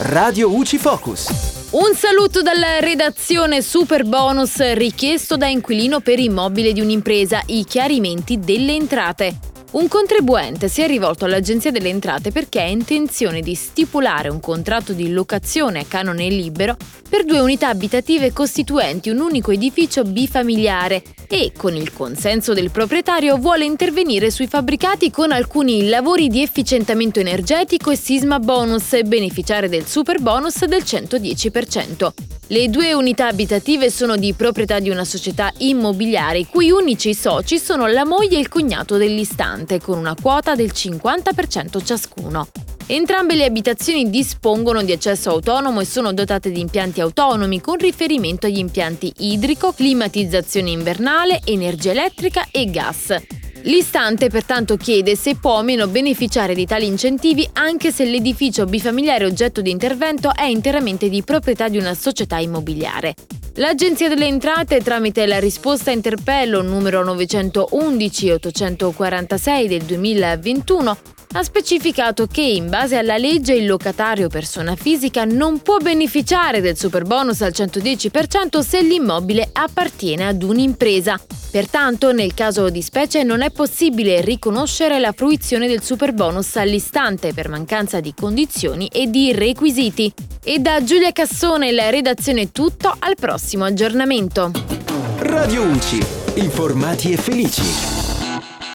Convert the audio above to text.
Radio UCI Focus. Un saluto dalla redazione Super Bonus richiesto da inquilino per immobile di un'impresa, i chiarimenti delle entrate. Un contribuente si è rivolto all'Agenzia delle Entrate perché ha intenzione di stipulare un contratto di locazione a canone libero per due unità abitative costituenti un unico edificio bifamiliare e, con il consenso del proprietario, vuole intervenire sui fabbricati con alcuni lavori di efficientamento energetico e sisma bonus e beneficiare del super bonus del 110%. Le due unità abitative sono di proprietà di una società immobiliare i cui unici soci sono la moglie e il cognato dell'istante, con una quota del 50% ciascuno. Entrambe le abitazioni dispongono di accesso autonomo e sono dotate di impianti autonomi con riferimento agli impianti idrico, climatizzazione invernale, energia elettrica e gas. L'istante pertanto chiede se può o meno beneficiare di tali incentivi anche se l'edificio bifamiliare oggetto di intervento è interamente di proprietà di una società immobiliare. L'Agenzia delle Entrate, tramite la risposta interpello numero 911-846 del 2021, ha specificato che in base alla legge il locatario persona fisica non può beneficiare del superbonus al 110% se l'immobile appartiene ad un'impresa. Pertanto, nel caso di specie non è possibile riconoscere la fruizione del superbonus all'istante per mancanza di condizioni e di requisiti. E da Giulia Cassone la redazione tutto, al prossimo aggiornamento. Radio UCI, informati e felici.